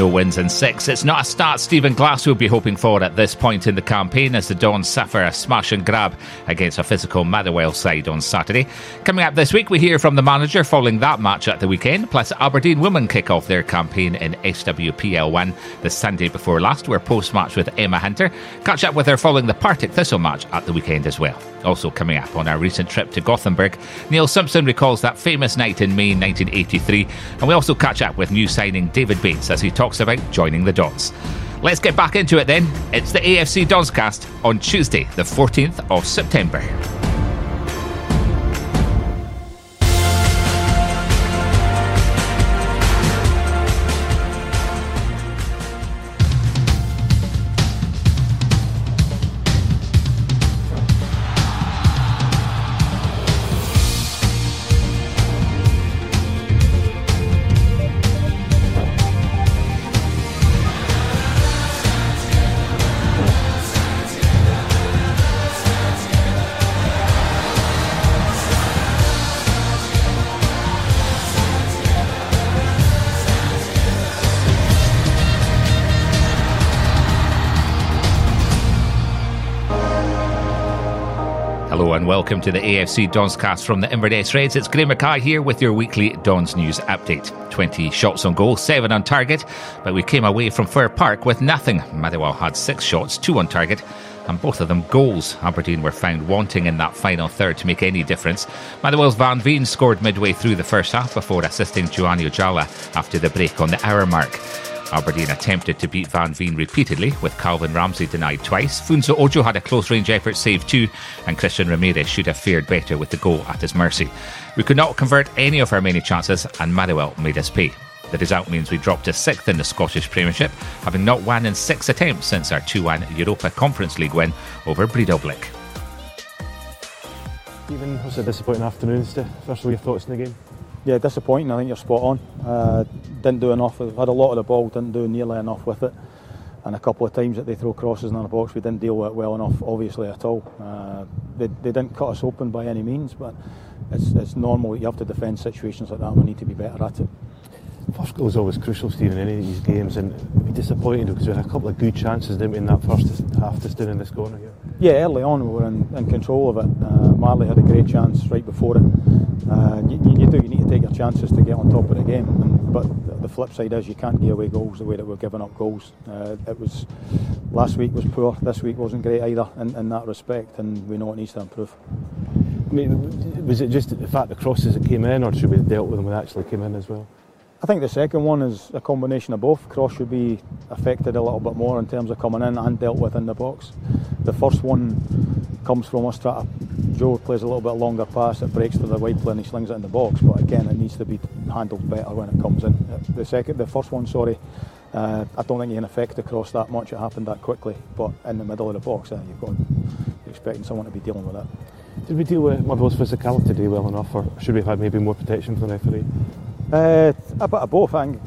No wins in six. It's not a start Stephen Glass will be hoping for at this point in the campaign as the Dons suffer a smash and grab against a physical Motherwell side on Saturday. Coming up this week, we hear from the manager following that match at the weekend, plus Aberdeen women kick off their campaign in SWPL 1 the Sunday before last. We're post match with Emma Hunter. Catch up with her following the Partick Thistle match at the weekend as well. Also coming up on our recent trip to Gothenburg, Neil Simpson recalls that famous night in May 1983, and we also catch up with new signing David Bates as he talks about joining the Dons. Let's get back into it then. It's the AFC Donscast on Tuesday, the 14th of September. And welcome to the AFC Donscast from the Inverness Reds. It's Graham Mackay here with your weekly Dons News update. 20 shots on goal, 7 on target, but we came away from Fir Park with nothing. Motherwell had 6 shots, 2 on target, and both of them goals. Aberdeen were found wanting in that final third to make any difference. Motherwell's Van Veen scored midway through the first half before assisting Juhani Ojala after the break on the hour mark. Aberdeen attempted to beat Van Veen repeatedly, with Calvin Ramsey denied twice. Funso Ojo had a close range effort saved too, and Christian Ramirez should have fared better with the goal at his mercy. We could not convert any of our many chances, and Motherwell made us pay. The result means we dropped to sixth in the Scottish Premiership, having not won in six attempts since our 2 1 Europa Conference League win over Breidablik. Stephen, it was a disappointing afternoon. First of all, your thoughts on the game? Yeah, disappointing. I think you're spot on. Uh, didn't do enough. We've had a lot of the ball, didn't do nearly enough with it. And a couple of times that they throw crosses in our box, we didn't deal with it well enough, obviously, at all. Uh, they, they didn't cut us open by any means, but it's, it's normal. That you have to defend situations like that. We need to be better at it. First goal is always crucial, Stephen, in any of these games, and be disappointed because we had a couple of good chances didn't we, in that first half just down in this corner here. Yeah, early on we were in, in control of it. Uh, Marley had a great chance right before it. Uh, you, take your chances to get on top of the game. And, but the flip side is you can't give away goals the way that we're giving up goals. Uh, it was last week was poor. This week wasn't great either in, in that respect, and we know it needs to improve. I mean, was it just the fact the crosses that came in, or should we have dealt with them when they actually came in as well? I think the second one is a combination of both. Cross should be affected a little bit more in terms of coming in and dealt with in the box. The first one comes from us trying to, Joe plays a little bit longer pass, it breaks to the wide player and he slings it in the box, but again it needs to be handled better when it comes in. The second, the first one, sorry, uh, I don't think you can affect the cross that much, it happened that quickly, but in the middle of the box, uh, you've got, you're expecting someone to be dealing with that. Did we deal with my Motherwell's physicality today well enough, or should we have had maybe more protection from the referee? Uh, a bit of both. I think,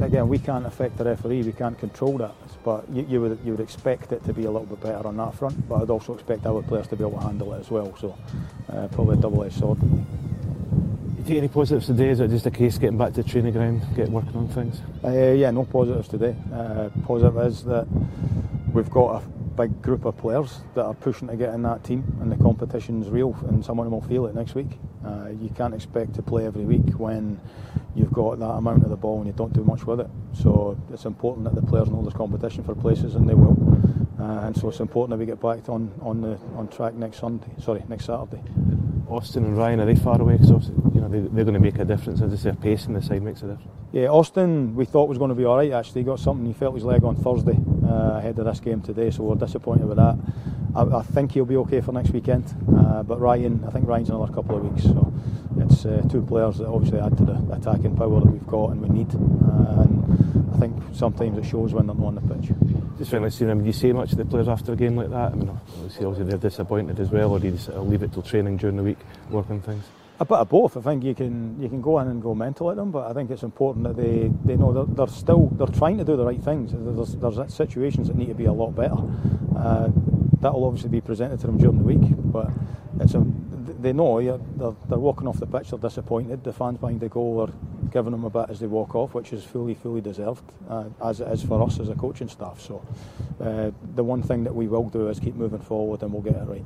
again, we can't affect the referee, we can't control that. But you, you, would you would expect it to be a little bit better on that front. But I'd also expect our players to be able to handle it as well. So uh, probably a double-edged sword. Do you take any positives today? Is it just a case getting back to the training ground, getting working on things? Uh, yeah, no positives today. Uh, positive is that we've got a big group of players that are pushing to get in that team, and the competition's real, and someone will feel it next week. Uh, you can't expect to play every week when you've got that amount of the ball and you don't do much with it. So it's important that the players know there's competition for places, and they will. Uh, and so it's important that we get back on on the on track next Sunday. Sorry, next Saturday. Austin and Ryan are they far away? Because you know they, are going to make a difference. As I say, pace in the side makes a difference. Yeah, Austin we thought was going to be all right. Actually, he got something. He felt his leg on Thursday uh, ahead of this game today, so we're disappointed with that. I, I think he'll be okay for next weekend. Uh, but Ryan, I think Ryan's another couple of weeks. So it's uh, two players that obviously add to the attacking power that we've got and we need. Uh, and I think sometimes it shows when they're not on the pitch. Just finally, seeing him, do you say much to the players after a game like that? I mean, obviously they're disappointed as well, or do you just leave it till training during the week, working things? A bit of both. I think you can you can go in and go mental at them, but I think it's important that they, they know they're, they're still they're trying to do the right things. There's, there's situations that need to be a lot better. Uh, that will obviously be presented to them during the week, but it's a, they know they're, they're walking off the pitch, they're disappointed. The fans behind the goal are giving them a bit as they walk off, which is fully, fully deserved, uh, as it is for us as a coaching staff. So uh, the one thing that we will do is keep moving forward and we'll get it right.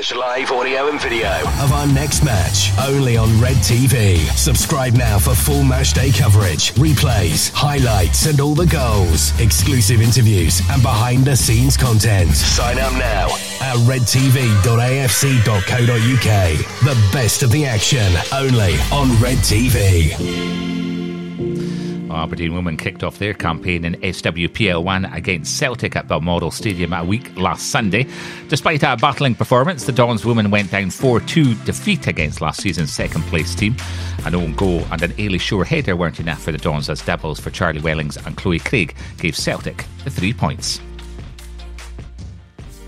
Catch live audio and video of our next match only on Red TV. Subscribe now for full match day coverage, replays, highlights, and all the goals, exclusive interviews, and behind the scenes content. Sign up now at redtv.afc.co.uk. The best of the action only on Red TV. Aberdeen women kicked off their campaign in SWPL 1 against Celtic at Balmoral Stadium a week last Sunday. Despite a battling performance, the Dons women went down 4 2 defeat against last season's second place team. An own goal and an Eilidh Shore header weren't enough for the Dons as doubles for Charlie Wellings and Chloe Craig gave Celtic the three points.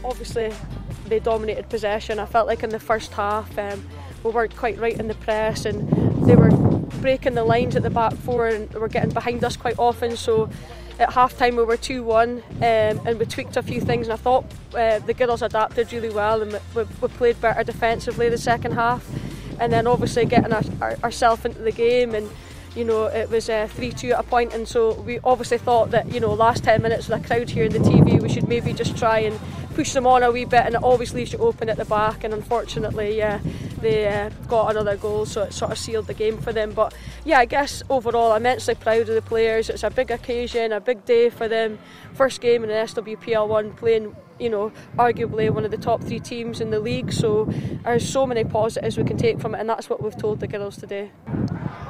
Obviously, they dominated possession. I felt like in the first half, um, we weren't quite right in the press and they were breaking the lines at the back four and were getting behind us quite often. So at half time we were 2 1 um, and we tweaked a few things and I thought uh, the girls adapted really well and we, we played better defensively the second half and then obviously getting our, our, ourselves into the game and you know it was uh, 3-2 at a point and so we obviously thought that you know last 10 minutes with a crowd here in the TV we should maybe just try and push them on a wee bit and it always leaves you open at the back and unfortunately yeah they uh, got another goal so it sort of sealed the game for them but yeah I guess overall I'm immensely proud of the players it's a big occasion a big day for them first game in an SWPL1 playing you know, arguably one of the top three teams in the league. So there's so many positives we can take from it, and that's what we've told the girls today.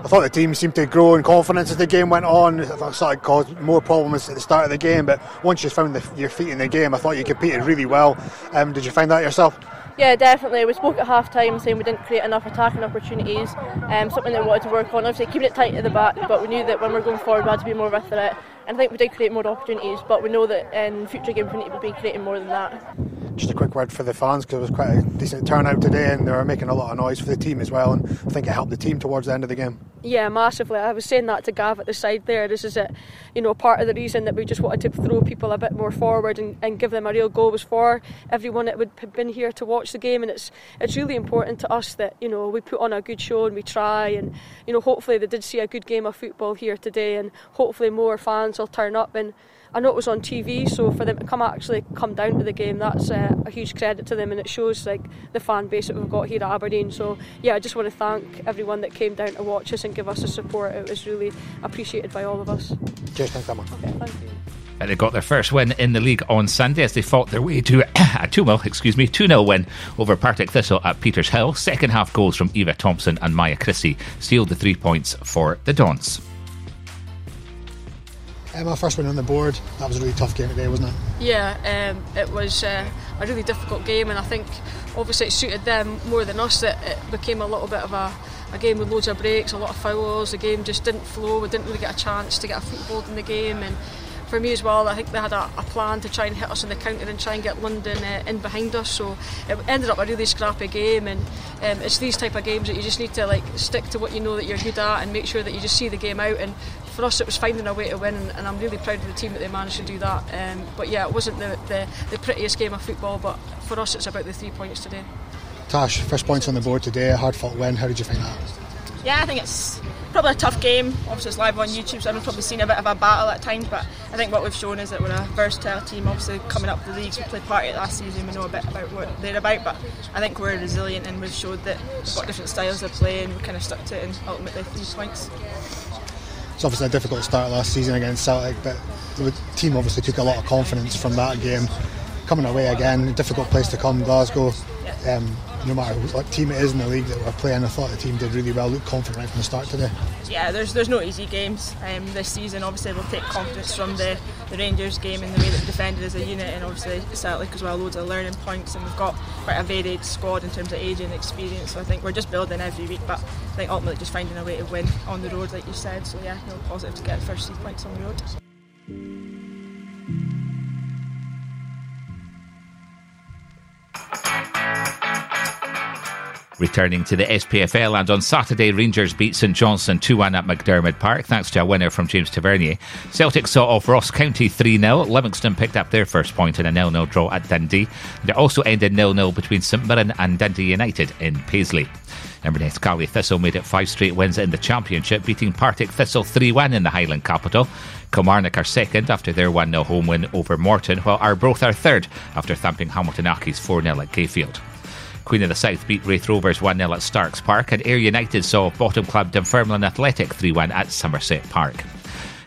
I thought the team seemed to grow in confidence as the game went on. I thought it caused more problems at the start of the game, but once you found the, your feet in the game, I thought you competed really well. Um, did you find that yourself? Yeah, definitely. We spoke at half time saying we didn't create enough attacking opportunities, um, something that we wanted to work on. Obviously, keeping it tight at the back, but we knew that when we we're going forward, we had to be more of a threat. And I think we did create more opportunities, but we know that in future games we need to be creating more than that. Just a quick word for the fans because it was quite a decent turnout today and they were making a lot of noise for the team as well. And I think it helped the team towards the end of the game. Yeah, massively. I was saying that to Gav at the side there. This is it, you know, part of the reason that we just wanted to throw people a bit more forward and, and give them a real goal was for everyone that would have been here to watch the game. And it's it's really important to us that you know we put on a good show and we try. And you know, hopefully they did see a good game of football here today, and hopefully more fans will turn up and I know it was on TV, so for them to come actually come down to the game, that's uh, a huge credit to them, and it shows like the fan base that we've got here at Aberdeen. So yeah, I just want to thank everyone that came down to watch us and give us the support. It was really appreciated by all of us. Cheers, thanks, Emma. Okay, thank you. And they got their first win in the league on Sunday as they fought their way to a 2 0 excuse me, 2 0 win over Partick Thistle at Petershill. Second half goals from Eva Thompson and Maya Christie sealed the three points for the Dons. Um, my first win on the board. That was a really tough game today, wasn't it? Yeah, um, it was uh, a really difficult game, and I think obviously it suited them more than us. That it became a little bit of a, a game with loads of breaks, a lot of fouls. The game just didn't flow. We didn't really get a chance to get a foothold in the game, and for me as well, I think they had a, a, plan to try and hit us in the counter and try and get London uh, in behind us. So it ended up a really scrappy game, and um, it's these type of games that you just need to like stick to what you know that you're good at and make sure that you just see the game out. And for us, it was finding a way to win, and, and I'm really proud of the team that they managed to do that. Um, but yeah, it wasn't the, the, the prettiest game of football, but for us, it's about the three points today. Tash, first points on the board today, a hard fought win. How did you find that? Yeah, I think it's probably a tough game. Obviously, it's live on YouTube, so I've probably seen a bit of a battle at times. But I think what we've shown is that we're a versatile team. Obviously, coming up the leagues, we played part of it last season. We know a bit about what they're about, but I think we're resilient and we've showed that we've got different styles of play and we kind of stuck to it and ultimately three points. It's obviously a difficult start last season against Celtic, but the team obviously took a lot of confidence from that game. Coming away again, a difficult place to come, Glasgow. Um, no matter what team it is in the league that we're playing, I thought the team did really well, looked confident right from the start today. Yeah, there's there's no easy games um, this season. Obviously, we'll take confidence from the, the Rangers game and the way that we defended as a unit, and obviously Celtic as well, loads of learning points, and we've got quite a varied squad in terms of age and experience. So I think we're just building every week, but I think ultimately just finding a way to win on the road, like you said. So yeah, no positive to get first three points on the road. Returning to the SPFL, and on Saturday, Rangers beat St Johnstone 2 1 at McDiarmid Park, thanks to a winner from James Tavernier. Celtic saw off Ross County 3 0. Livingston picked up their first point in a 0 0 draw at Dundee. And it also ended 0 0 between St Mirren and Dundee United in Paisley. Inverness Caley Thistle made it five straight wins in the Championship, beating Partick Thistle 3 1 in the Highland capital. Kilmarnock are second after their 1 0 home win over Morton, while Arbroath are third after thumping Hamilton Accies 4 0 at Gayfield. Queen of the South beat Raith Rovers 1 0 at Starks Park, and Ayr United saw bottom club Dunfermline Athletic 3 1 at Somerset Park.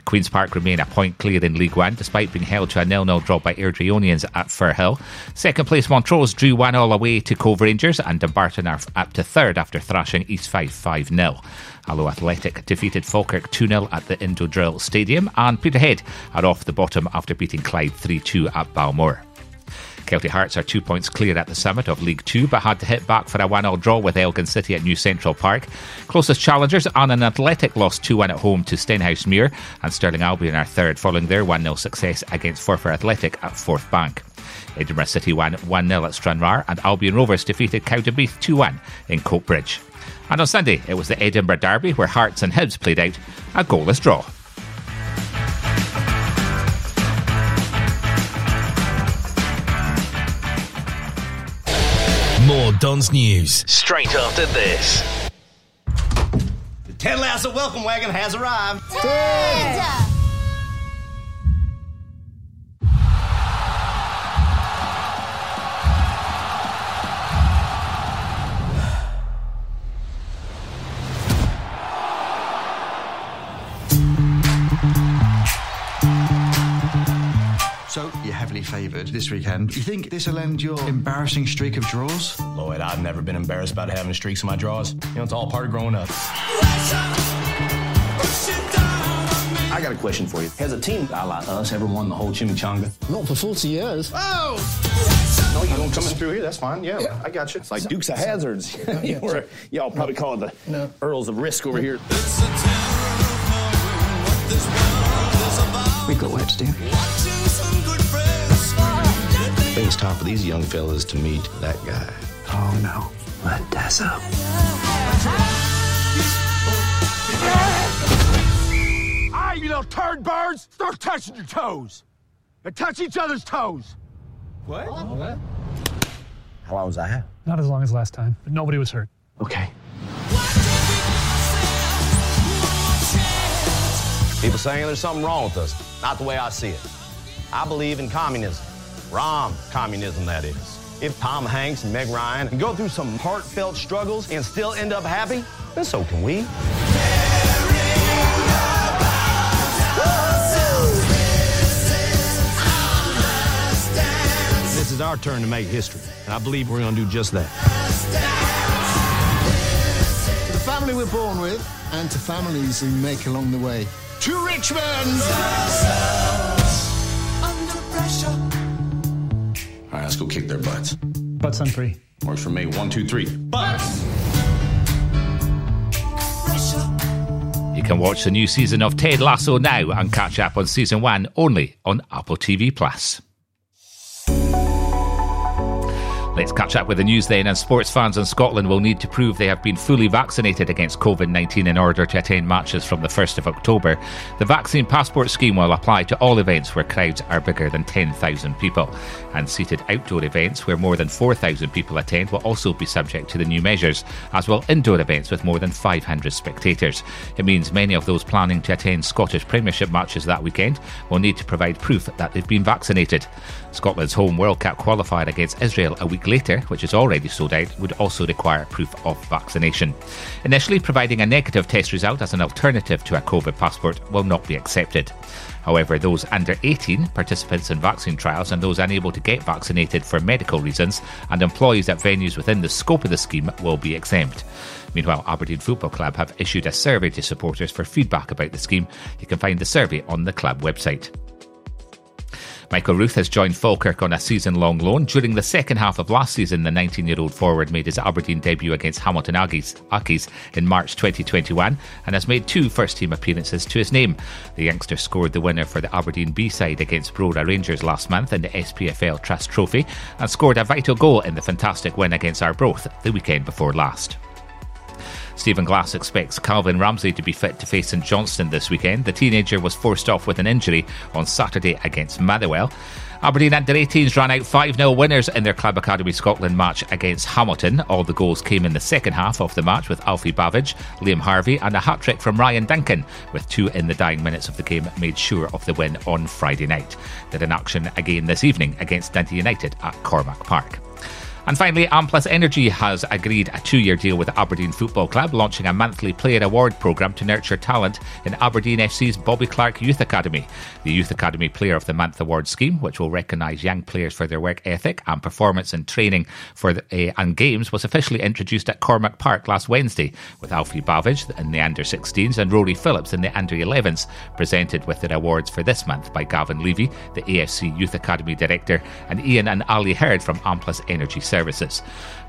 Queen's Park remain a point clear in League One despite being held to a nil-nil draw by Airdrieonians at Firhill. Second place Montrose drew 1 all away to Cove Rangers and Dumbarton are up to third after thrashing East Fife 5 0. Alloa Athletic defeated Falkirk 2 0 at the Indodrill Stadium and Peterhead are off the bottom after beating Clyde 3 2 at Balmoor. Kelty Hearts are two points clear at the summit of League Two, but had to hit back for a 1 0 draw with Elgin City at New Central Park. Closest challengers, Annan Athletic lost 2 1 at home to Stenhousemuir, and Stirling Albion are third following their 1 0 success against Forfar Athletic at Forth Bank. Edinburgh City won 1 0 at Stranraer, and Albion Rovers defeated Cowdenbeath 2 1 in Coatbridge. And on Sunday, it was the Edinburgh Derby where Hearts and Hibs played out a goalless draw. Don's News straight after this. The Ted Lasso welcome wagon has arrived. Ted! So, heavily favoured this weekend. You think this will end your embarrassing streak of draws? Lloyd, I've never been embarrassed about having streaks in my draws. You know, it's all part of growing up. I got a question for you. Has a team a la us ever won the whole chimichanga? Not for 40 years. Oh! No, you don't coming through here. That's fine. Yeah, yeah. I got you. It's like Dukes of Hazards. yeah, or, y'all probably call it the no. Earls of Risk over here. We've got work to do think it's time for these young fellas to meet that guy. Oh no, Montezzo. Hey, you little turd birds! Start touching your toes! And touch each other's toes! What? what? How long was I have? Not as long as last time, but nobody was hurt. Okay. People saying there's something wrong with us. Not the way I see it. I believe in communism. Rom communism, that is. If Tom Hanks and Meg Ryan can go through some heartfelt struggles and still end up happy, then so can we. This is our turn to make history, and I believe we're going to do just that. To the family we're born with, and to families we make along the way. To Richmond! All right, let's go kick their butts. Butts on three. Works for me. One, two, three. Butts! You can watch the new season of Ted Lasso now and catch up on season one only on Apple TV Plus. Let's catch up with the news then. And sports fans in Scotland will need to prove they have been fully vaccinated against COVID 19 in order to attend matches from the 1st of October. The vaccine passport scheme will apply to all events where crowds are bigger than 10,000 people. And seated outdoor events where more than 4,000 people attend will also be subject to the new measures, as will indoor events with more than 500 spectators. It means many of those planning to attend Scottish Premiership matches that weekend will need to provide proof that they've been vaccinated. Scotland's home World Cup qualifier against Israel a week later, which is already sold out, would also require proof of vaccination. Initially, providing a negative test result as an alternative to a COVID passport will not be accepted. However, those under 18, participants in vaccine trials, and those unable to get vaccinated for medical reasons, and employees at venues within the scope of the scheme will be exempt. Meanwhile, Aberdeen Football Club have issued a survey to supporters for feedback about the scheme. You can find the survey on the club website. Michael Ruth has joined Falkirk on a season long loan. During the second half of last season, the 19 year old forward made his Aberdeen debut against Hamilton Accies in March 2021 and has made two first team appearances to his name. The youngster scored the winner for the Aberdeen B side against Brora Rangers last month in the SPFL Trust Trophy and scored a vital goal in the fantastic win against Arbroath the weekend before last. Stephen Glass expects Calvin Ramsey to be fit to face St Johnstone this weekend. The teenager was forced off with an injury on Saturday against Motherwell. Aberdeen under 18s ran out 5 0 winners in their Club Academy Scotland match against Hamilton. All the goals came in the second half of the match with Alfie Bavidge, Liam Harvey, and a hat trick from Ryan Duncan, with two in the dying minutes of the game made sure of the win on Friday night. They're in action again this evening against Dundee United at Cormack Park. And finally, Amplus Energy has agreed a two year deal with Aberdeen Football Club, launching a monthly player award programme to nurture talent in Aberdeen FC's Bobby Clark Youth Academy. The Youth Academy Player of the Month award scheme, which will recognise young players for their work ethic and performance in training for the, uh, and games, was officially introduced at Cormack Park last Wednesday, with Alfie Bavidge in the under 16s and Rory Phillips in the under 11s, presented with their awards for this month by Gavin Levey, the AFC Youth Academy Director, and Ian and Ali Heard from Amplus Energy.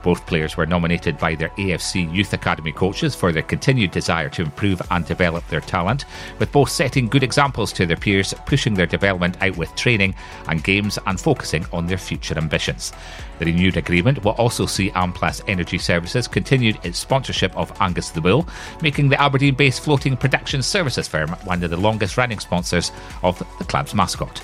Both players were nominated by their AFC Youth Academy coaches for their continued desire to improve and develop their talent, with both setting good examples to their peers, pushing their development out with training and games, and focusing on their future ambitions. The renewed agreement will also see Amplus Energy Services continued its sponsorship of Angus the Bull, making the Aberdeen based floating production services firm one of the longest running sponsors of the club's mascot.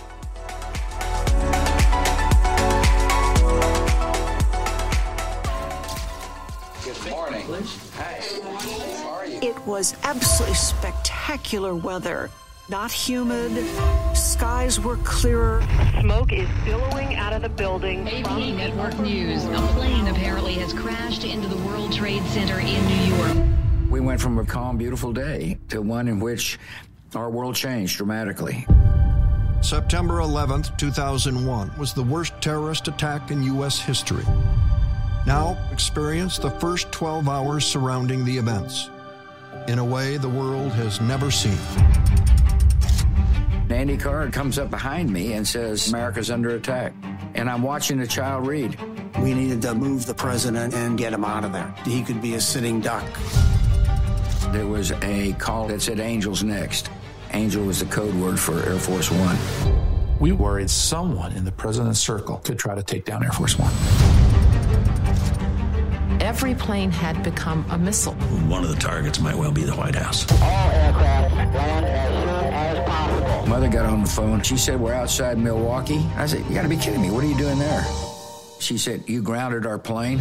Was absolutely spectacular weather. Not humid, skies were clearer. Smoke is billowing out of the building. AP Network News. A plane apparently has crashed into the World Trade Center in New York. We went from a calm, beautiful day to one in which our world changed dramatically. September 11th, 2001 was the worst terrorist attack in U.S. history. Now, experience the first 12 hours surrounding the events in a way the world has never seen. Andy Card comes up behind me and says, America's under attack. And I'm watching a child read. We needed to move the president and get him out of there. He could be a sitting duck. There was a call that said Angels next. Angel was the code word for Air Force One. We worried someone in the president's circle could try to take down Air Force One every plane had become a missile. One of the targets might well be the White House. All aircraft land as soon as possible. Mother got on the phone. She said, We're outside Milwaukee. I said, You gotta be kidding me. What are you doing there? She said, You grounded our plane?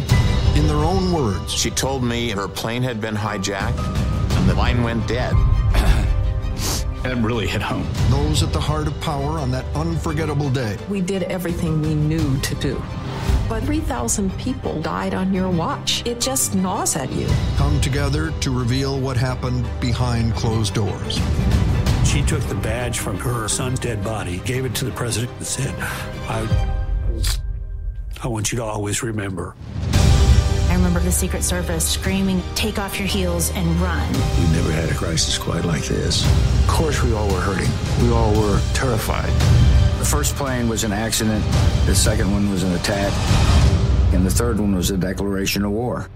In their own words, she told me her plane had been hijacked and the line went dead. That really hit home. Those at the heart of power on that unforgettable day. We did everything we knew to do but 3,000 people died on your watch. It just gnaws at you. Come together to reveal what happened behind closed doors. She took the badge from her son's dead body, gave it to the president, and said, I, I want you to always remember. I remember the Secret Service screaming, take off your heels and run. We never had a crisis quite like this. Of course, we all were hurting. We all were terrified. The first plane was an accident, the second one was an attack, and the third one was a declaration of war.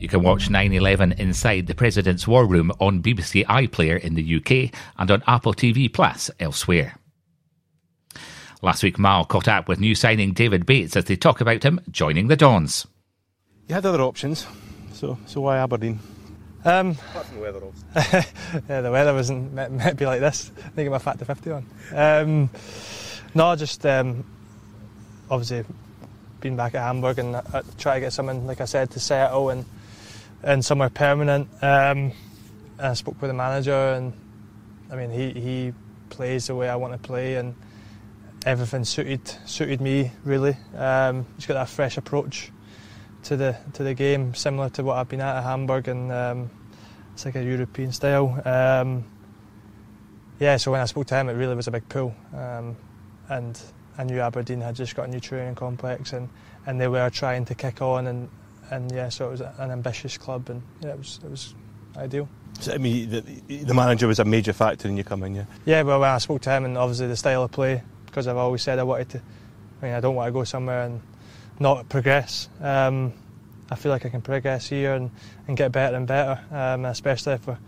You can watch 9 11 inside the President's War Room on BBC iPlayer in the UK and on Apple TV Plus elsewhere. Last week, Mal caught up with new signing David Bates as they talk about him joining the Dons. You had other options, so so why Aberdeen? Um, Apart from the weather, yeah, the weather wasn't meant, meant to be like this. I think my factor 50 on. Um, no, just um, obviously being back at Hamburg and uh, try to get something, like I said, to settle and and somewhere permanent. Um, I spoke with the manager, and I mean, he he plays the way I want to play, and everything suited suited me really. Um, he's got that fresh approach to the to the game, similar to what I've been at at Hamburg, and um, it's like a European style. Um, yeah, so when I spoke to him, it really was a big pull, um, and I knew Aberdeen had just got a new training complex, and, and they were trying to kick on, and, and yeah, so it was an ambitious club, and yeah, it was it was ideal. So, I mean, the, the manager was a major factor in you coming, yeah. Yeah, well, when I spoke to him, and obviously the style of play, because I've always said I wanted to. I mean, I don't want to go somewhere and not progress. Um, I feel like I can progress here and, and get better and better, um, especially if we're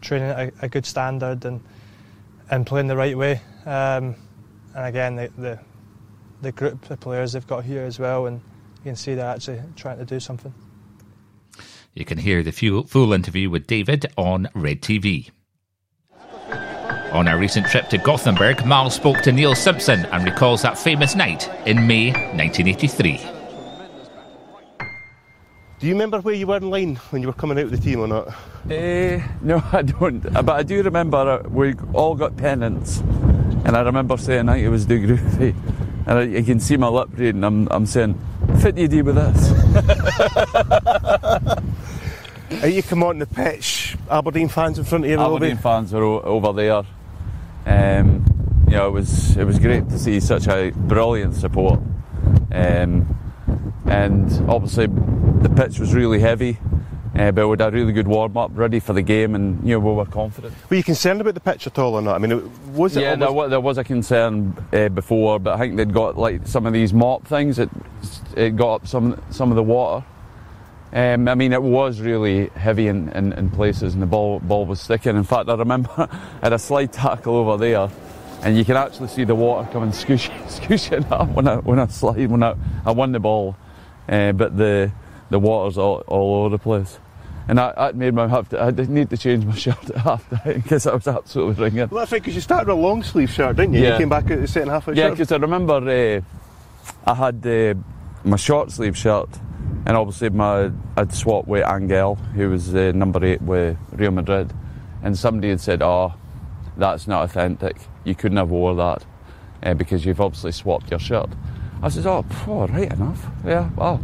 training at a, a, good standard and and playing the right way. Um, and again, the, the, the group of players they've got here as well, and you can see they're actually trying to do something. You can hear the full, full interview with David on Red TV. On our recent trip to Gothenburg, Mal spoke to Neil Simpson and recalls that famous night in May 1983. Do you remember where you were in line when you were coming out of the team or not? Uh, no, I don't. But I do remember uh, we all got pennants, and I remember saying I think it was De Groovy, and I, you can see my lip reading. I'm, I'm saying, "Fit you do with this." Are you come on the pitch? Aberdeen fans in front of you. Aberdeen fans were o- over there. Um, you know, it was it was great to see such a brilliant support, um, and obviously the pitch was really heavy. Uh, but we had a really good warm up, ready for the game, and you know we were confident. Were you concerned about the pitch at all or not? I mean, was it? Yeah, almost... there, was, there was a concern uh, before, but I think they'd got like some of these mop things. It it got up some some of the water. Um, I mean, it was really heavy in, in, in, places, and the ball ball was sticking. In fact, I remember I had a slide tackle over there, and you can actually see the water coming scooshing, scooshing up when I when I slide when I, I won the ball, uh, but the the water's all, all over the place. And that, that made me have to. I did need to change my shirt at half time because I was absolutely ringing. Well, that's right, because you started with a long sleeve shirt, didn't you? Yeah. You came back at the second half of Yeah, because I remember uh, I had uh, my short sleeve shirt, and obviously my I'd swapped with Angel, who was uh, number eight with Real Madrid, and somebody had said, "Oh, that's not authentic. You couldn't have wore that uh, because you've obviously swapped your shirt." I said, "Oh, phew, right enough. Yeah, well,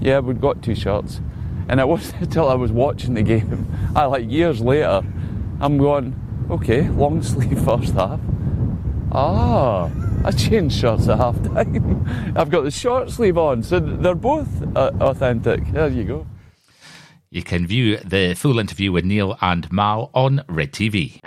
yeah, we've got two shirts." And it wasn't until I was watching the game, I like years later, I'm going, okay, long sleeve first half. Ah, I changed shirts at half time. I've got the short sleeve on, so they're both uh, authentic. There you go. You can view the full interview with Neil and Mal on Red TV.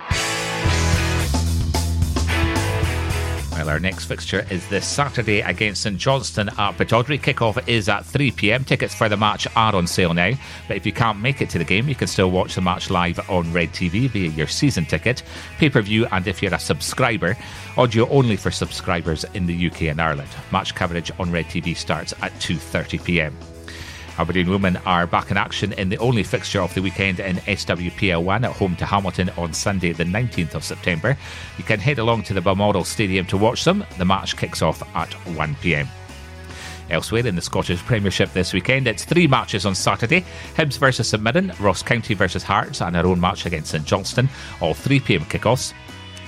Our next fixture is this Saturday against St Johnstone at Pittodrie. Kickoff is at 3 pm. Tickets for the match are on sale now. But if you can't make it to the game, you can still watch the match live on Red TV via your season ticket, pay per view, and if you're a subscriber, audio only for subscribers in the UK and Ireland. Match coverage on Red TV starts at 2:30 pm. Aberdeen women are back in action in the only fixture of the weekend in SWPL 1 at home to Hamilton on Sunday, the 19th of September. You can head along to the Balmoral Stadium to watch them. The match kicks off at 1 pm. Elsewhere in the Scottish Premiership this weekend, it's three matches on Saturday Hibs versus St Mirren, Ross County versus Hearts, and our own match against St Johnstone, all 3 pm kickoffs.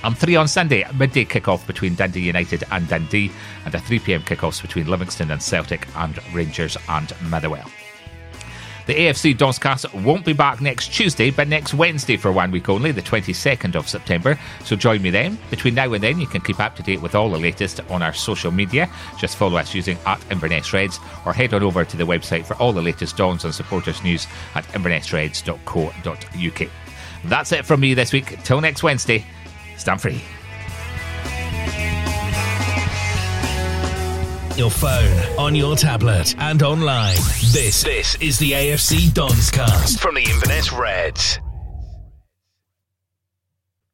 And three on Sunday, midday kickoff between Dundee United and Dundee, and a 3 pm kickoffs between Livingston and Celtic and Rangers and Motherwell. The AFC Donscast won't be back next Tuesday, but next Wednesday for one week only, the 22nd of September. So join me then. Between now and then, you can keep up to date with all the latest on our social media. Just follow us using at Inverness Reds or head on over to the website for all the latest Dons and supporters news at invernessreds.co.uk. That's it from me this week. Till next Wednesday, stand free. Your phone, on your tablet, and online. This this is the AFC Donscast from the Inverness Reds.